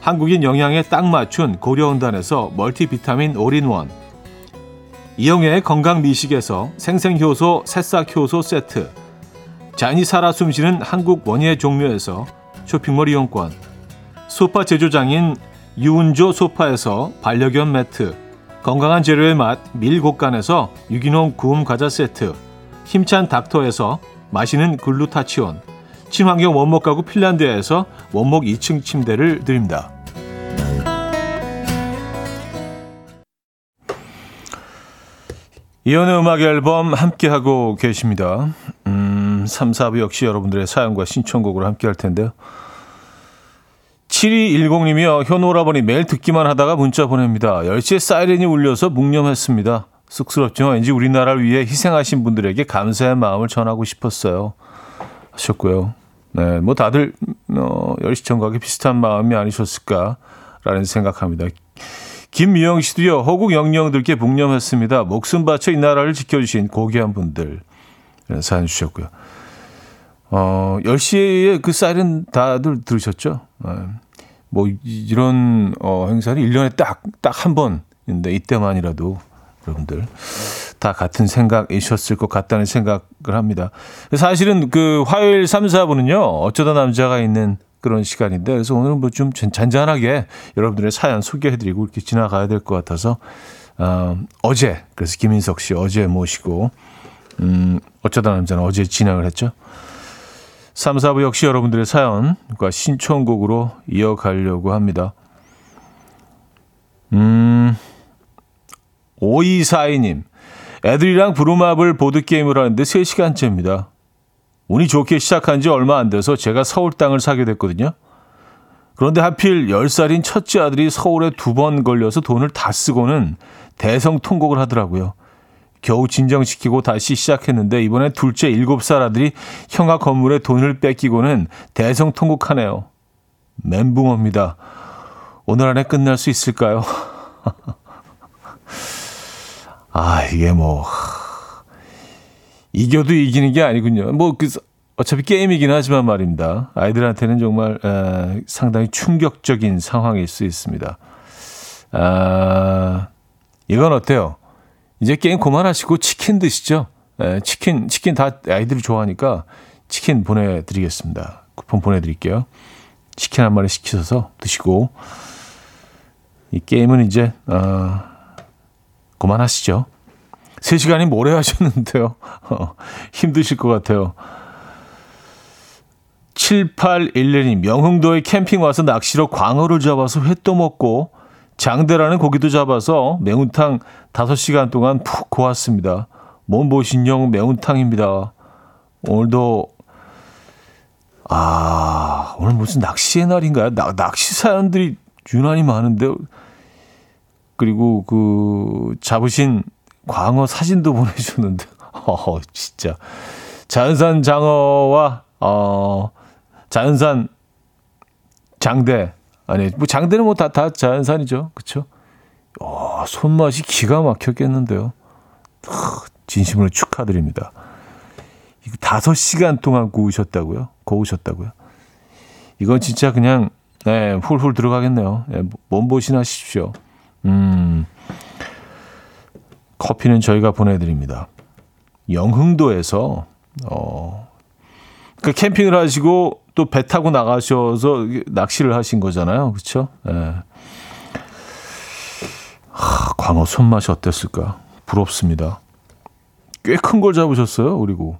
한국인 영양에 딱 맞춘 고려은단에서 멀티비타민 올인원. 이영애의 건강 미식에서 생생효소 새싹효소 세트. 잔이 살아 숨쉬는 한국 원예 종묘에서 쇼핑몰 이용권. 소파 제조장인 유운조 소파에서 반려견 매트. 건강한 재료의 맛 밀곡간에서 유기농 구움 과자 세트. 힘찬 닥터에서 마시는 글루타치온 친환경 원목 가구 핀란드에서 원목 2층 침대를 드립니다. 이연의 음악 앨범 함께하고 계십니다. 음, 3, 4부 역시 여러분들의 사연과 신청곡으로 함께 할 텐데요. 7210님이요. 현오라버니 매일 듣기만 하다가 문자 보냅니다. 10시에 사이렌이 울려서 묵념했습니다. 쑥스럽지만 왠지 우리나라를 위해 희생하신 분들에게 감사의 마음을 전하고 싶었어요. 하셨고요. 네, 뭐 다들 어, 열시청각에 비슷한 마음이 아니셨을까라는 생각합니다. 김미영 씨도요, 호국 영령들께 복념했습니다. 목숨 바쳐 이 나라를 지켜주신 고귀한 분들. 사연 주셨고요. 어, 10시에 그 사이렌 다들 들으셨죠? 네. 뭐, 이런, 어, 행사는 1년에 딱, 딱 한 번인데, 이때만이라도 여러분들 다 같은 생각이셨을 것 같다는 생각을 합니다. 사실은 그 화요일 3, 4분은요, 어쩌다 남자가 있는 그런 시간인데, 그래서 오늘은 뭐 좀 잔잔하게 여러분들의 사연 소개해드리고 이렇게 지나가야 될 것 같아서, 어, 어제, 그래서 김인석 씨 어제 모시고, 음, 어쩌다 남자는 어제 진행을 했죠. 3, 4부 역시 여러분들의 사연과 신청곡으로 이어가려고 합니다. 음, 5242님, 애들이랑 부루마블 보드게임을 하는데 3시간째입니다. 운이 좋게 시작한 지 얼마 안 돼서 제가 서울 땅을 사게 됐거든요. 그런데 하필 10살인 첫째 아들이 서울에 두 번 걸려서 돈을 다 쓰고는 대성통곡을 하더라고요. 겨우 진정시키고 다시 시작했는데 이번에 둘째 7살 아들이 형아 건물에 돈을 뺏기고는 대성통곡하네요. 멘붕입니다. 오늘 안에 끝날 수 있을까요? 아, 이게 뭐 이겨도 이기는 게 아니군요. 뭐 그 어차피 게임이긴 하지만 말입니다. 아이들한테는 정말 에, 상당히 충격적인 상황일 수 있습니다. 아, 이건 어때요? 이제 게임 그만하시고 치킨 드시죠. 에, 치킨 치킨 다 아이들이 좋아하니까 치킨 보내드리겠습니다. 쿠폰 보내드릴게요. 치킨 한 마리 시키셔서 드시고 이 게임은 이제 어, 그만하시죠. 3시간이 모래 하셨는데요. 어, 힘드실 것 같아요. 7811님, 명흥도에 캠핑 와서 낚시로 광어를 잡아서 회도 먹고 장대라는 고기도 잡아서 매운탕 5시간 동안 푹 고았습니다. 몸보신용 매운탕입니다. 오늘도 아, 오늘 무슨 낚시의 날인가요? 나, 낚시 사람들이 유난히 많은데 그리고 그 잡으신 광어 사진도 보내주는데, 어, 진짜. 자연산 장어와, 어, 자연산 장대. 아니, 뭐 장대는 뭐 다, 다 자연산이죠. 그쵸? 어, 손맛이 기가 막혔겠는데요. 진심으로 축하드립니다. 이거 다섯 시간 동안 구우셨다고요? 고우셨다고요? 이건 진짜 그냥, 네, 훌훌 들어가겠네요. 네, 몸보신 하십시오. 음. 커피는 저희가 보내드립니다. 영흥도에서 어, 그 캠핑을 하시고 또 배 타고 나가셔서 낚시를 하신 거잖아요, 그렇죠? 예. 하, 광어 손맛이 어땠을까? 부럽습니다. 꽤 큰 걸 잡으셨어요, 그리고.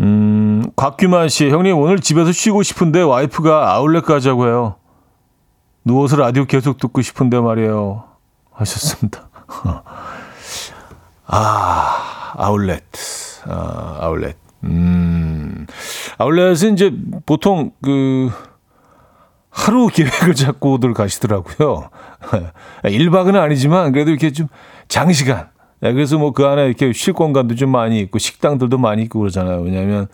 음, 곽규만 씨, 형님 오늘 집에서 쉬고 싶은데 와이프가 아울렛 가자고 해요. 누워서 라디오 계속 듣고 싶은데 말이에요. 하셨습니다. 아, 아울렛. 아, 아울렛. 음, 아울렛은 이제 보통 그, 하루 계획을 잡고들 가시더라고요. 1박은 아니지만 그래도 이렇게 좀 장시간. 네, 그래서 뭐 그 안에 이렇게 쉴 공간도 좀 많이 있고 식당들도 많이 있고 그러잖아요. 왜냐하면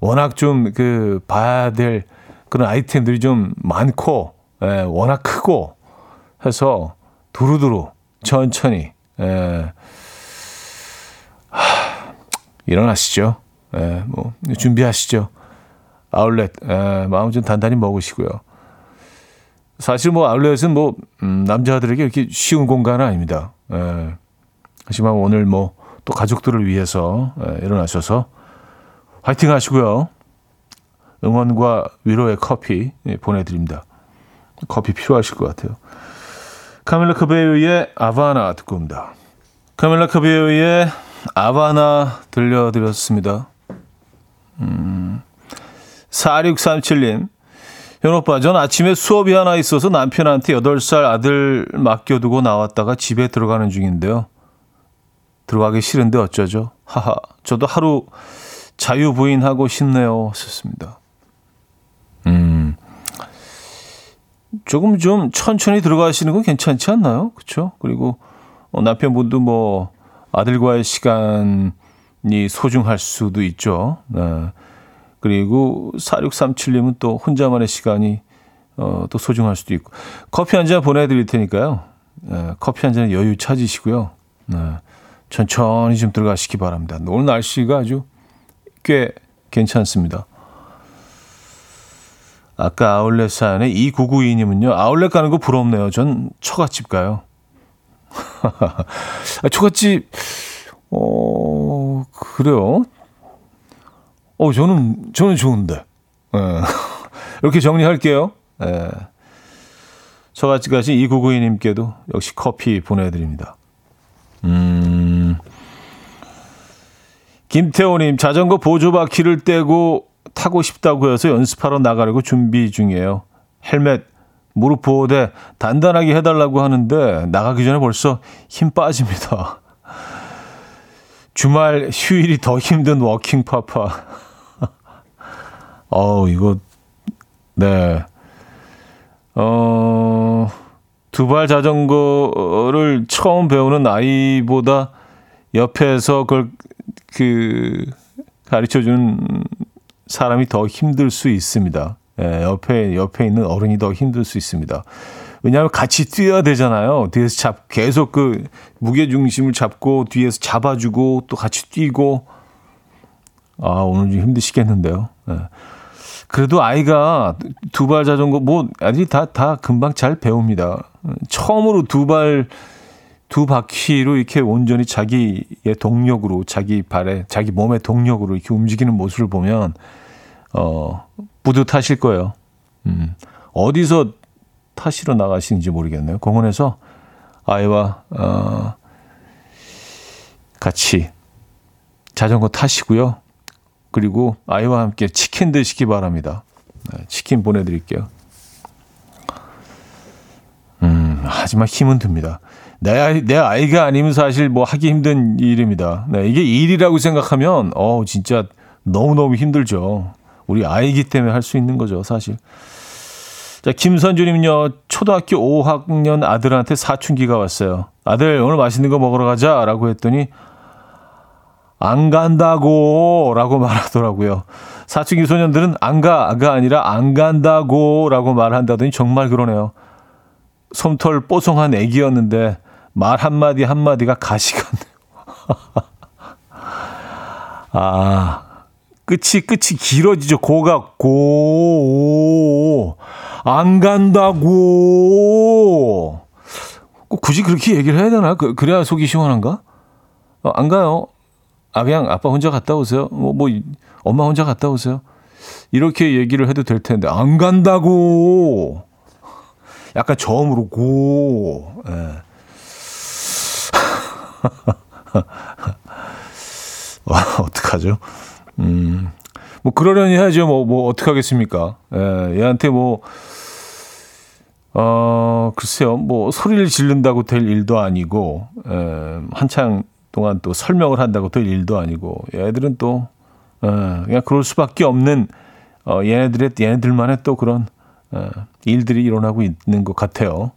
워낙 좀 그 봐야 될 그런 아이템들이 좀 많고, 예, 워낙 크고 해서 두루두루 천천히 예. 하, 일어나시죠. 예, 뭐 준비하시죠. 아울렛 예, 마음 좀 단단히 먹으시고요. 사실 뭐 아울렛은 뭐 음, 남자들에게 이렇게 쉬운 공간은 아닙니다. 예. 하지만 오늘 뭐 또 가족들을 위해서 예, 일어나셔서 화이팅 하시고요. 응원과 위로의 커피 예, 보내드립니다. 커피 필요하실 것 같아요. 카밀라 카베요의 아바나 듣고 옵니다. 카밀라 카베요의 아바나 들려드렸습니다. 음, 4637님. 현 오빠, 전 아침에 수업이 하나 있어서 남편한테 8살 아들 맡겨두고 나왔다가 집에 들어가는 중인데요. 들어가기 싫은데 어쩌죠? 하하, 저도 하루 자유부인하고 싶네요. 썼습니다. 조금 좀 천천히 들어가시는 건 괜찮지 않나요? 그렇죠? 그리고 어, 남편분도 뭐 아들과의 시간이 소중할 수도 있죠. 네. 그리고 4637님은 또 혼자만의 시간이 어, 또 소중할 수도 있고 커피 한 잔 보내드릴 테니까요. 네, 커피 한 잔 여유 찾으시고요. 네, 천천히 좀 들어가시기 바랍니다. 오늘 날씨가 아주 꽤 괜찮습니다. 아까 아울렛 사연에 2992님은요, 아울렛 가는 거 부럽네요. 전 처갓집 가요. 아, 처갓집, 어, 그래요. 어, 저는, 저는 좋은데. 예. 이렇게 정리할게요. 예. 처갓집 가신 2992님께도 역시 커피 보내드립니다. 음. 김태호님, 자전거 보조바퀴를 떼고 타고 싶다고 해서 연습하러 나가려고 준비 중이에요. 헬멧, 무릎 보호대 단단하게 해달라고 하는데 나가기 전에 벌써 힘 빠집니다. 주말 휴일이 더 힘든 working papa. 어우, 이거, 네. 어, 두발 자전거를 처음 배우는 아이보다 옆에서 그걸 그 가르쳐 주는 사람이 더 힘들 수 있습니다. 예, 옆에 옆에 있는 어른이 더 힘들 수 있습니다. 왜냐하면 같이 뛰어야 되잖아요. 뒤에서 잡 계속 그 무게 중심을 잡고 뒤에서 잡아주고 또 같이 뛰고 아 오늘 좀 힘드시겠는데요. 예. 그래도 아이가 두 발 자전거 뭐 아직 다다 금방 잘 배웁니다. 처음으로 두 발 두 바퀴로 이렇게 온전히 자기의 동력으로 자기 발에 자기 몸의 동력으로 이렇게 움직이는 모습을 보면 어 뿌듯하실 거예요. 음. 어디서 타시러 나가시는지 모르겠네요. 공원에서 아이와 어 같이 자전거 타시고요. 그리고 아이와 함께 치킨 드시기 바랍니다. 네, 치킨 보내드릴게요. 음, 하지만 힘은 듭니다. 내, 아이, 내 아이가 아니면 사실 뭐 하기 힘든 일입니다. 네, 이게 일이라고 생각하면, 어 진짜 너무너무 힘들죠. 우리 아이기 때문에 할 수 있는 거죠, 사실. 자, 김선주님요, 초등학교 5학년 아들한테 사춘기가 왔어요. 아들, 오늘 맛있는 거 먹으러 가자. 라고 했더니, 안 간다고 라고 말하더라고요. 사춘기 소년들은 안 가가 아니라 안 간다고 라고 말한다더니 정말 그러네요. 솜털 뽀송한 애기였는데 말 한마디 한마디가 가시 같네요. 아, 끝이 끝이 길어지죠. 고가 고. 안 간다고. 꼭 굳이 그렇게 얘기를 해야 되나? 그, 그래야 속이 시원한가? 어, 안 가요. 아, 그냥 아빠 혼자 갔다 오세요. 뭐, 뭐, 엄마 혼자 갔다 오세요. 이렇게 얘기를 해도 될 텐데, 안 간다고. 약간 저음으로 고. 예. 와, 어떡하죠? 음, 뭐, 그러려니 해야죠. 뭐, 뭐, 어떡하겠습니까? 예, 얘한테 뭐, 어, 글쎄요. 뭐, 소리를 지른다고 될 일도 아니고, 예, 한창 동안 또 설명을 한다고 될 일도 아니고 얘들은 또 어, 그냥 그럴 수밖에 없는 어, 얘네들의 얘네들만의 또 그런 어, 일들이 일어나고 있는 것 같아요.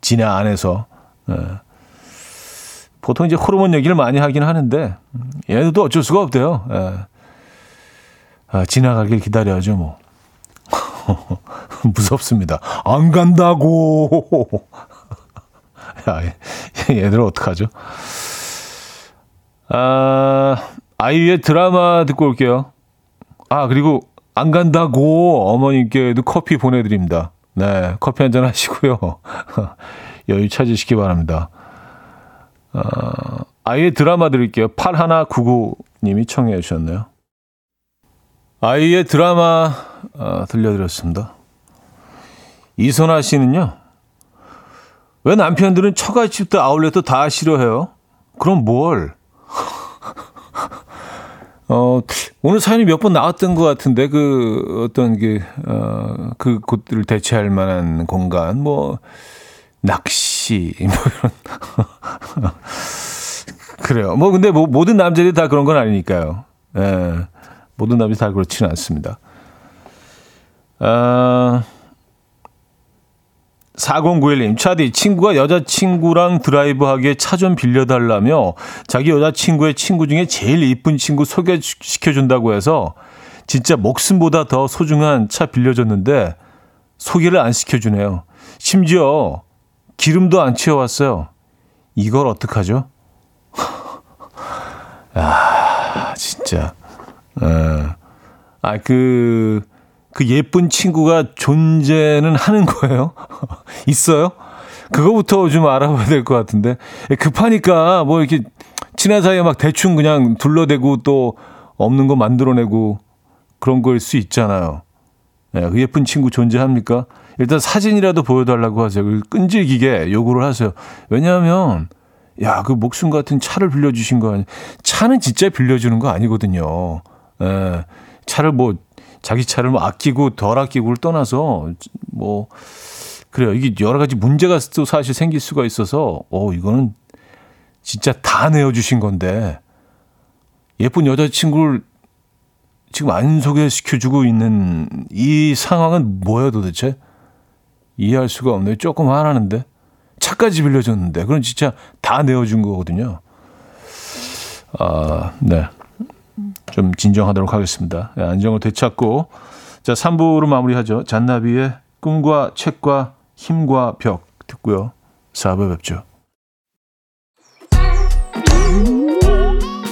진화 안에서 어. 보통 이제 호르몬 얘기를 많이 하긴 하는데 얘네들도 어쩔 수가 없대요. 예. 아, 지나가길 기다려야죠 뭐. 무섭습니다. 안 간다고. 야, 얘들 어떡하죠? 아, 아이유의 드라마 듣고 올게요. 아, 그리고 안 간다고 어머님께도 커피 보내드립니다. 네, 커피 한 잔 하시고요. 여유 찾으시기 바랍니다. 아, 아이의 드라마 드릴게요. 8199님이 청해 주셨네요. 아이의 드라마 아, 들려드렸습니다. 이선아 씨는요. 왜 남편들은 처갓집도 아울렛도 다 싫어해요? 그럼 뭘? 어, 오늘 사연이 몇 번 나왔던 것 같은데, 그, 어떤 그, 어, 그 곳들을 대체할 만한 공간, 뭐, 낚시, 뭐 이런. 그래요. 뭐, 근데 뭐, 모든 남자들이 다 그런 건 아니니까요. 예. 모든 남자들이 다 그렇지는 않습니다. 아, 4091님, 차디, 친구가 여자친구랑 드라이브하게 차좀 빌려달라며 자기 여자친구의 친구 중에 제일 이쁜 친구 소개시켜준다고 해서 진짜 목숨보다 더 소중한 차 빌려줬는데 소개를 안 시켜주네요. 심지어 기름도 안 채워왔어요. 이걸 어떡하죠? 아, 진짜. 어. 아, 그, 그 예쁜 친구가 존재는 하는 거예요? 있어요? 그거부터 좀 알아봐야 될 것 같은데. 급하니까 뭐 이렇게 친한 사이에 막 대충 그냥 둘러대고 또 없는 거 만들어내고 그런 걸 수 있잖아요. 네, 그 예쁜 친구 존재합니까? 일단 사진이라도 보여달라고 하세요. 끈질기게 요구를 하세요. 왜냐하면, 야, 그 목숨 같은 차를 빌려주신 거 아니, 차는 진짜 빌려주는 거 아니거든요. 예, 차를 뭐 자기 차를 뭐 아끼고 덜 아끼고를 떠나서 뭐 그래요. 이게 여러 가지 문제가 또 사실 생길 수가 있어서 어 이거는 진짜 다 내어 주신 건데 예쁜 여자친구를 지금 안 소개시켜 주고 있는 이 상황은 뭐예요 도대체? 이해할 수가 없네요. 조금 화나는데. 차까지 빌려줬는데 그건 진짜 다 내어준 거거든요. 아, 네. 좀 진정하도록 하겠습니다. 네, 안정을 되찾고 자 3부로 마무리하죠. 잔나비의 꿈과 책과 힘과 벽 듣고요. 4부 뵙죠.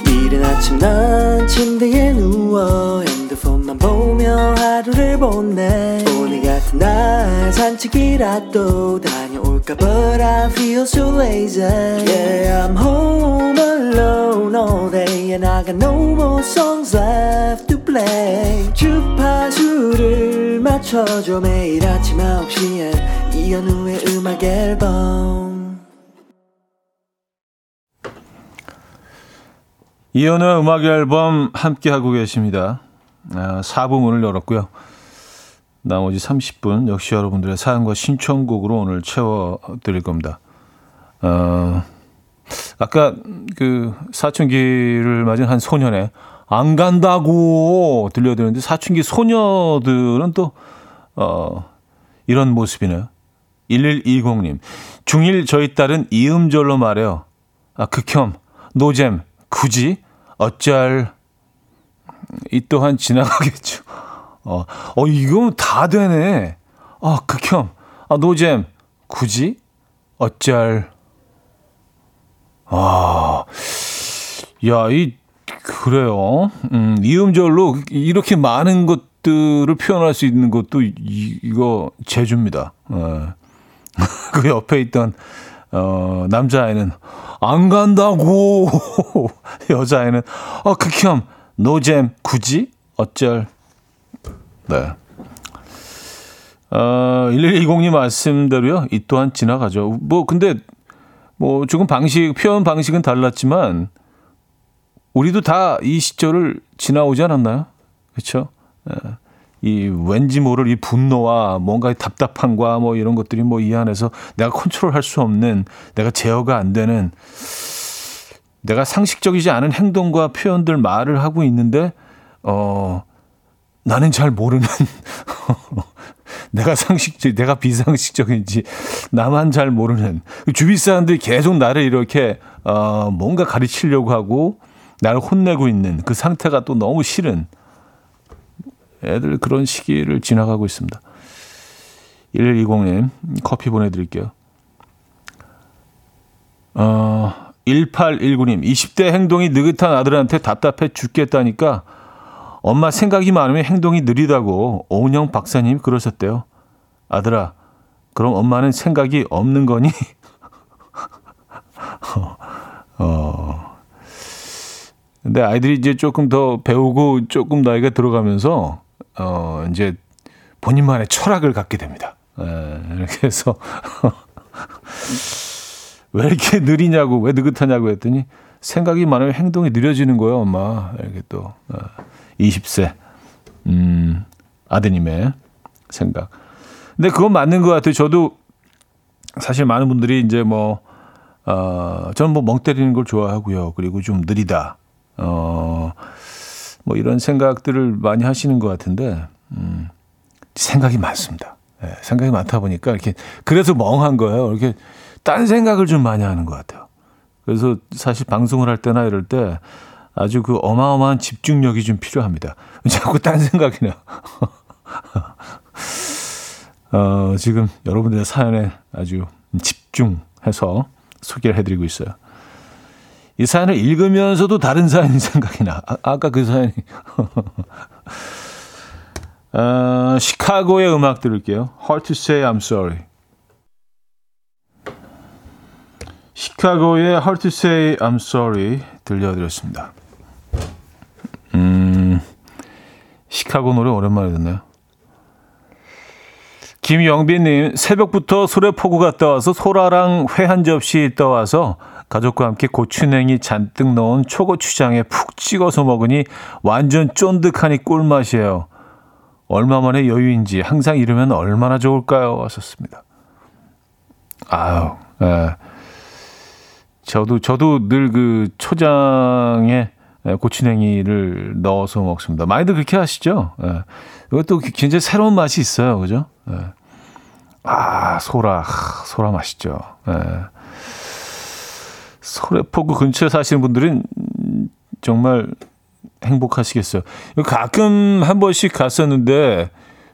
이른 아침 난 침대에 누워 핸드폰만 보며 하루를 보내 오늘 같은 날 산책이라도 다녀올까 But I feel so lazy Yeah I'm home alone all day And I got no more songs left to play 주파수를 맞춰줘 매일 아침 9시에 이현우의 음악 앨범 이연의 음악 앨범 함께 하고 계십니다. 아, 4부 문을 열었고요. 나머지 30분 역시 여러분들의 사연과 신청곡으로 오늘 채워드릴 겁니다. 어, 아까 그 사춘기를 맞은 한 소년의 안 간다고 들려드렸는데 사춘기 소녀들은 또 어, 이런 모습이네요. 1120님. 중1 저희 딸은 이음절로 말해요. 아, 극혐, 노잼, 굳이 어쩔 이 또한 지나가겠죠. 어, 어 이거 다 되네. 아 극혐, 아 노잼, 굳이 어쩔. 아, 야, 이 그래요. 음, 이음절로 이렇게 많은 것들을 표현할 수 있는 것도 이, 이거 제주입니다. 어. 그 옆에 있던 어, 남자아이는 안 간다고. 여자애는 어, 극혐, 노잼, 굳이? 어쩔. 네. 어, 1120님 말씀대로요. 이 또한 지나가죠. 뭐, 근데, 뭐, 조금 방식, 표현 방식은 달랐지만, 우리도 다 이 시절을 지나오지 않았나요? 그렇죠? 이 왠지 모를 이 분노와 뭔가 답답함과 뭐 이런 것들이 뭐 이 안에서 내가 컨트롤할 수 없는 내가 제어가 안 되는 내가 상식적이지 않은 행동과 표현들 말을 하고 있는데 어 나는 잘 모르는 내가 상식적 내가 비상식적인지 나만 잘 모르는 주위 사람들이 계속 나를 이렇게 어 뭔가 가르치려고 하고 나를 혼내고 있는 그 상태가 또 너무 싫은 애들 그런 시기를 지나가고 있습니다. 1120님 커피 보내드릴게요. 어, 1819님 20대 행동이 느긋한 아들한테 답답해 죽겠다니까 엄마 생각이 많으면 행동이 느리다고 오은영 박사님 그러셨대요. 아들아 그럼 엄마는 생각이 없는 거니? 어. 근데 아이들이 이제 조금 더 배우고 조금 나이가 들어가면서 어, 이제 본인만의 철학을 갖게 됩니다. 에, 이렇게 해서 왜 이렇게 느리냐고 왜 느긋하냐고 했더니 생각이 많으면 행동이 느려지는 거예요, 엄마. 이렇게 또 어, 20세 음, 아드님의 생각. 근데 그건 맞는 것 같아요. 저도 사실 많은 분들이 이제 뭐 어, 저는 뭐 멍 때리는 걸 좋아하고요. 그리고 좀 느리다. 어, 뭐 이런 생각들을 많이 하시는 것 같은데, 음, 생각이 많습니다. 네, 생각이 많다 보니까 이렇게, 그래서 멍한 거예요. 이렇게 딴 생각을 좀 많이 하는 것 같아요. 그래서 사실 방송을 할 때나 이럴 때 아주 그 어마어마한 집중력이 좀 필요합니다. 자꾸 딴 생각이 나. 어, 지금 여러분들의 사연에 아주 집중해서 소개를 해드리고 있어요. 이 사연을 읽으면서도 다른 사연이 생각이 나. 아, 까그 사연이. 어, 시카고의 음악 들을게요. Hard to say I'm sorry. 시카고의 Hard to say I'm sorry 들려드렸습니다. 음, 시카고 노래 오랜만에 듣네요. 김영빈님, 새벽부터 소래포구 갔다 와서 소라랑 회 한 접시 떠와서 가족과 함께 고추냉이 잔뜩 넣은 초고추장에 푹 찍어서 먹으니 완전 쫀득하니 꿀맛이에요. 얼마 만에 여유인지 항상 이러면 얼마나 좋을까요? 왔었습니다. 아유, 예. 저도, 저도 늘 그 초장에 고추냉이를 넣어서 먹습니다. 많이들 그렇게 하시죠? 예. 이것도 굉장히 새로운 맛이 있어요. 그죠? 예. 아, 소라. 소라 맛있죠. 예. 소래포구 근처에 사시는 분들은 정말 행복하시겠어요. 가끔 한 번씩 갔었는데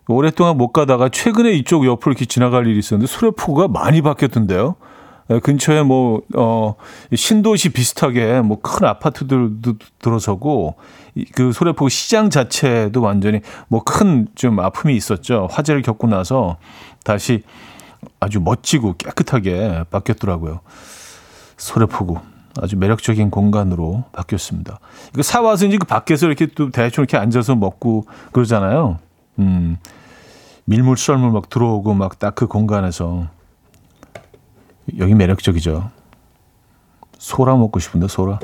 오랫동안 못 가다가 최근에 이쪽 옆으로 이렇게 지나갈 일이 있었는데 소래포구가 많이 바뀌었던데요. 예, 근처에 뭐, 어, 신도시 비슷하게 뭐 큰 아파트들도 들어서고 그 소래포구 시장 자체도 완전히 뭐 큰 좀 아픔이 있었죠. 화재를 겪고 나서 다시 아주 멋지고 깨끗하게 바뀌었더라고요. 소래포구. 아주 매력적인 공간으로 바뀌었습니다. 이거 사와서 이제 그 밖에서 이렇게 또 대충 이렇게 앉아서 먹고 그러잖아요. 음, 밀물 썰물 막 들어오고 막 딱 그 공간에서 여기 매력적이죠. 소라 먹고 싶은데 소라.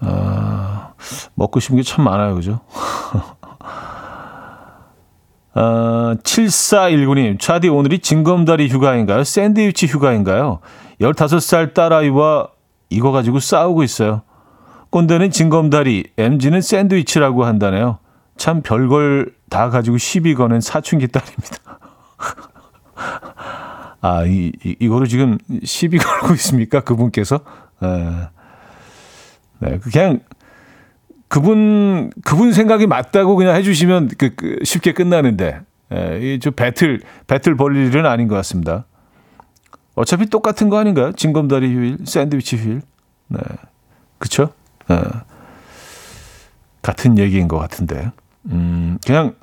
아, 먹고 싶은 게 참 많아요, 그죠? 아, 7419님, 차디 오늘이 징검다리 휴가인가요? 샌드위치 휴가인가요? 15살 딸아이와 이거 가지고 싸우고 있어요. 꼰대는 징검다리, MG는 샌드위치라고 한다네요. 참 별걸 다 가지고 시비 거는 사춘기 딸입니다. 아, 이, 이, 이 거를 지금 시비 걸고 있습니까? 그분께서? 네. 네, 그냥 그분, 그분 생각이 맞다고 그냥 해주시면 그, 그 쉽게 끝나는데, 예, 이저 배틀, 배틀 벌릴 일은 아닌 것 같습니다. 어차피 똑같은 거 아닌가요? 징검다리 휴일, 샌드위치 휴일. 네. 그쵸? 네. 같은 얘기인 것 같은데. 음, 그냥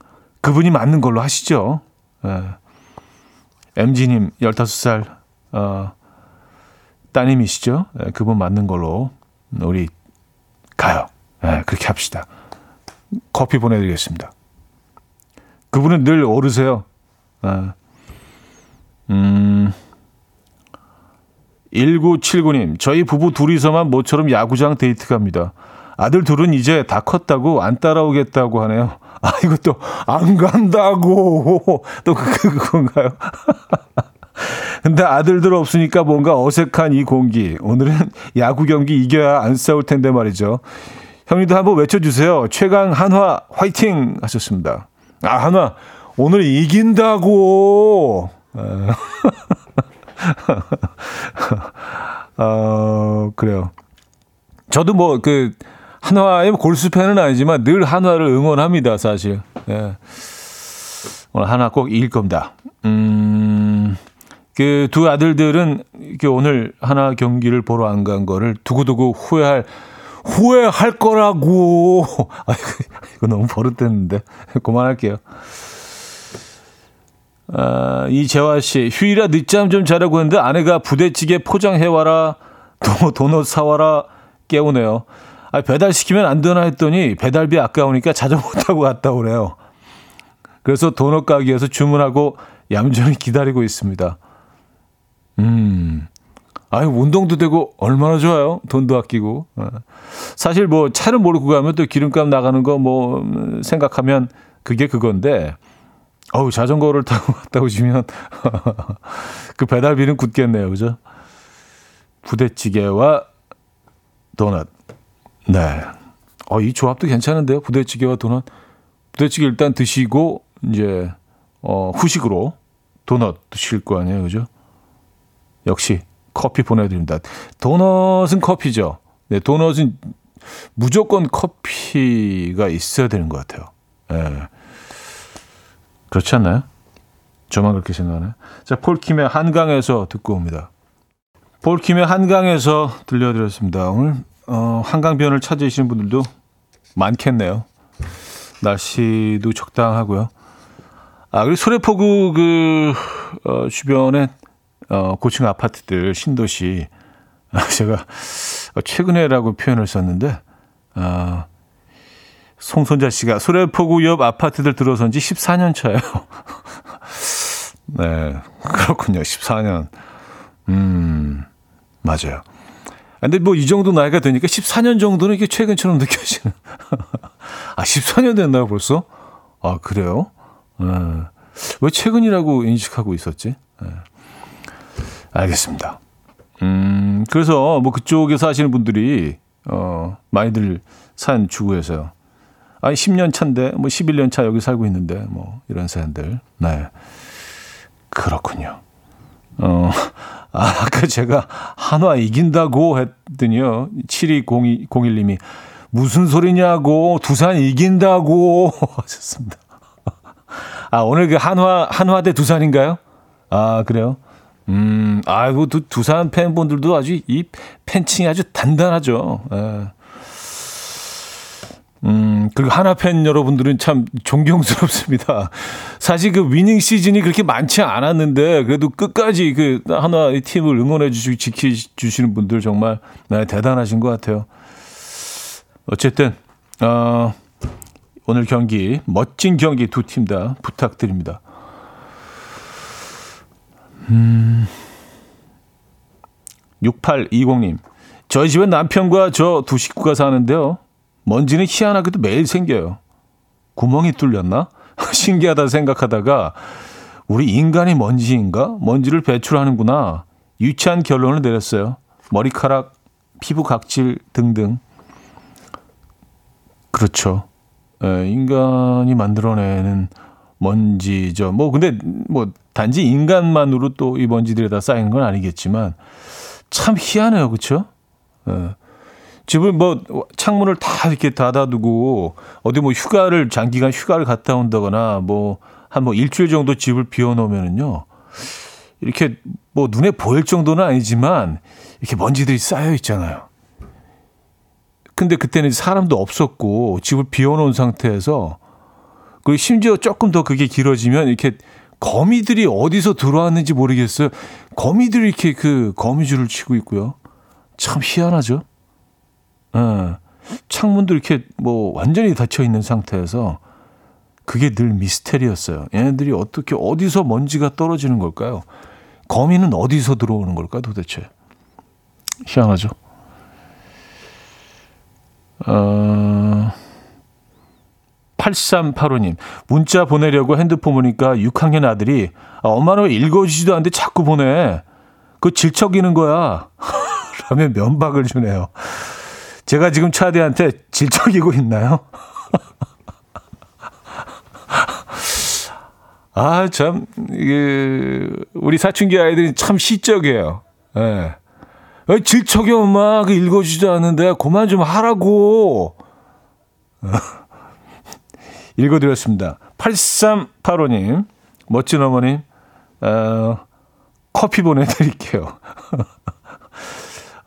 그분이 맞는 걸로 하시죠. 네. MG님, 15살, 어, 따님이시죠? 네, 그분 맞는 걸로 우리 가요. 네, 그렇게 합시다. 커피 보내드리겠습니다. 그분은 늘 오르세요. 네. 음, 1979님, 저희 부부 둘이서만 모처럼 야구장 데이트 갑니다. 아들 둘은 이제 다 컸다고 안 따라오겠다고 하네요. 아, 이것도 안 간다고. 또 그, 그, 그건가요? 근데 아들들 없으니까 뭔가 어색한 이 공기. 오늘은 야구 경기 이겨야 안 싸울 텐데 말이죠. 형님도 한번 외쳐주세요. 최강 한화 화이팅 하셨습니다. 아, 한화 오늘 이긴다고. 어, 그래요. 저도 뭐, 그, 한화의 골수팬은 아니지만 늘 한화를 응원합니다, 사실. 예. 오늘 한화 꼭 이길 겁니다. 음, 그 두 아들들은 이렇게 오늘 한화 경기를 보러 안 간 거를 두고두고 후회할, 후회할 거라고. 아, 이거 너무 버릇됐는데. 그만할게요. 아, 이재화 씨, 휴일아 늦잠 좀 자려고 했는데 아내가 부대찌개 포장해와라, 도, 도넛 사와라 깨우네요. 아, 배달시키면 안 되나 했더니 배달비 아까우니까 자전거 타고 갔다 오래요. 그래서 도넛 가게에서 주문하고 얌전히 기다리고 있습니다. 음. 아유, 운동도 되고 얼마나 좋아요. 돈도 아끼고. 어. 사실 뭐 차를 몰고 가면 또 기름값 나가는 거 뭐 생각하면 그게 그건데 어우, 자전거를 타고 갔다 오시면 그 배달비는 굳겠네요. 그죠? 부대찌개와 도넛. 네. 어, 이 조합도 괜찮은데요. 부대찌개와 도넛. 부대찌개 일단 드시고 이제 어, 후식으로 도넛 드실 거 아니에요. 그죠? 역시 커피 보내드립니다. 도넛은 커피죠. 네, 도넛은 무조건 커피가 있어야 되는 것 같아요. 네. 그렇지 않나요? 저만 그렇게 생각하나요? 자, 폴킴의 한강에서 듣고 옵니다. 폴킴의 한강에서 들려드렸습니다. 오늘 어, 한강변을 찾으시는 분들도 많겠네요. 날씨도 적당하고요. 아, 그리고 소래포구 그, 어, 주변에, 어, 고층 아파트들, 신도시. 아, 제가 최근에라고 표현을 썼는데, 아, 송선자 씨가 소래포구 옆 아파트들 들어선 지 14년 차예요. 네, 그렇군요. 14년. 음, 맞아요. 근데 뭐 이 정도 나이가 되니까 14년 정도는 이게 최근처럼 느껴지는. 아, 14년 됐나요, 벌써? 아, 그래요? 네. 왜 최근이라고 인식하고 있었지? 네. 알겠습니다. 음, 그래서 뭐 그쪽에 사시는 분들이, 어, 많이들 산 주구에서요. 아니 10년 차인데 뭐 11년 차 여기 살고 있는데 뭐 이런 사연들. 네. 그렇군요. 어, 아, 아까 제가 한화 이긴다고 했더니요. 720201님이 무슨 소리냐고 두산 이긴다고 하셨습니다. 아, 오늘 그 한화, 한화 대 두산인가요? 아, 그래요? 음, 아이고, 두, 두산 팬분들도 아주 이 팬층이 아주 단단하죠. 예. 음, 그리고 하나 팬 여러분들은 참 존경스럽습니다. 사실 그 위닝 시즌이 그렇게 많지 않았는데 그래도 끝까지 그 하나 의 팀을 응원해 주시고 지켜 주시는 분들 정말 네, 대단하신 것 같아요. 어쨌든, 어, 오늘 경기, 멋진 경기 두 팀 다 부탁드립니다. 음, 6820님. 저희 집에 남편과 저 두 식구가 사는데요. 먼지는 희한하게도 매일 생겨요. 구멍이 뚫렸나? 신기하다 생각하다가 우리 인간이 먼지인가? 먼지를 배출하는구나. 유치한 결론을 내렸어요. 머리카락, 피부 각질 등등. 그렇죠. 에, 인간이 만들어내는 먼지죠. 뭐 근데 뭐 단지 인간만으로 또 이 먼지들이 다 쌓이는 건 아니겠지만 참 희한해요. 그렇죠? 에. 집을 뭐 창문을 다 이렇게 닫아두고 어디 뭐 휴가를 장기간 휴가를 갔다 온다거나 뭐 한뭐 뭐 일주일 정도 집을 비워놓으면은요 이렇게 뭐 눈에 보일 정도는 아니지만 이렇게 먼지들이 쌓여 있잖아요. 근데 그때는 사람도 없었고 집을 비워놓은 상태에서 그리고 심지어 조금 더 그게 길어지면 이렇게 거미들이 어디서 들어왔는지 모르겠어요. 거미들이 이렇게 그 거미줄을 치고 있고요. 참 희한하죠. 예. 창문도 이렇게 뭐 완전히 닫혀 있는 상태에서 그게 늘 미스테리였어요. 얘네들이 어떻게 어디서 먼지가 떨어지는 걸까요? 거미는 어디서 들어오는 걸까 도대체? 희한하죠. 어... 8385님, 문자 보내려고 핸드폰 보니까 6학년 아들이 아, 엄마는 읽어주지도 않는데 자꾸 보내. 그 질척이는 거야. 라며 면박을 주네요. 제가 지금 차디한테 질척이고 있나요? 아, 참, 이게, 우리 사춘기 아이들이 참 시적이에요. 예. 네. 질척이 엄마, 그 읽어주지도 않는데, 그만 좀 하라고. 읽어드렸습니다. 8385님, 멋진 어머님, 어, 커피 보내드릴게요.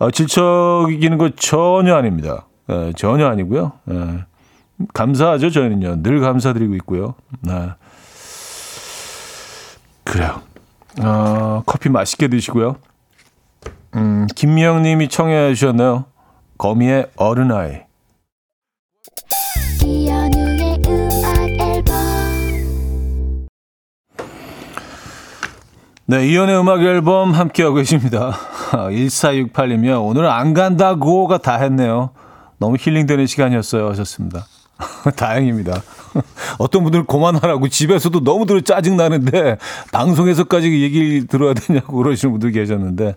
어, 질척이기는 거 전혀 아닙니다. 에, 전혀 아니고요. 에, 감사하죠, 저희는요. 늘 감사드리고 있고요. 네. 그래요. 어, 커피 맛있게 드시고요. 음, 김미영 님이 청해 주셨네요. 거미의 어른아이. 네, 이연의 음악 앨범 함께하고 계십니다. 1468이면 오늘 안 간다고가 다 했네요. 너무 힐링되는 시간이었어요. 하셨습니다. 다행입니다. 어떤 분들은 그만하라고 집에서도 너무 들어 짜증나는데 방송에서까지 얘기를 들어야 되냐고 그러시는 분들 계셨는데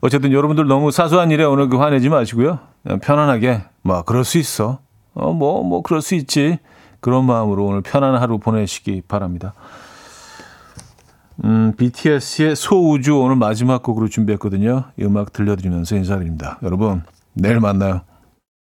어쨌든 여러분들 너무 사소한 일에 오늘 그 화내지 마시고요. 편안하게 뭐 그럴 수 있어. 어, 뭐, 뭐 그럴 수 있지. 그런 마음으로 오늘 편안한 하루 보내시기 바랍니다. 음, BTS의 소우주 오늘 마지막 곡으로 준비했거든요. 이 음악 들려드리면서 인사드립니다. 여러분, 내일 만나요.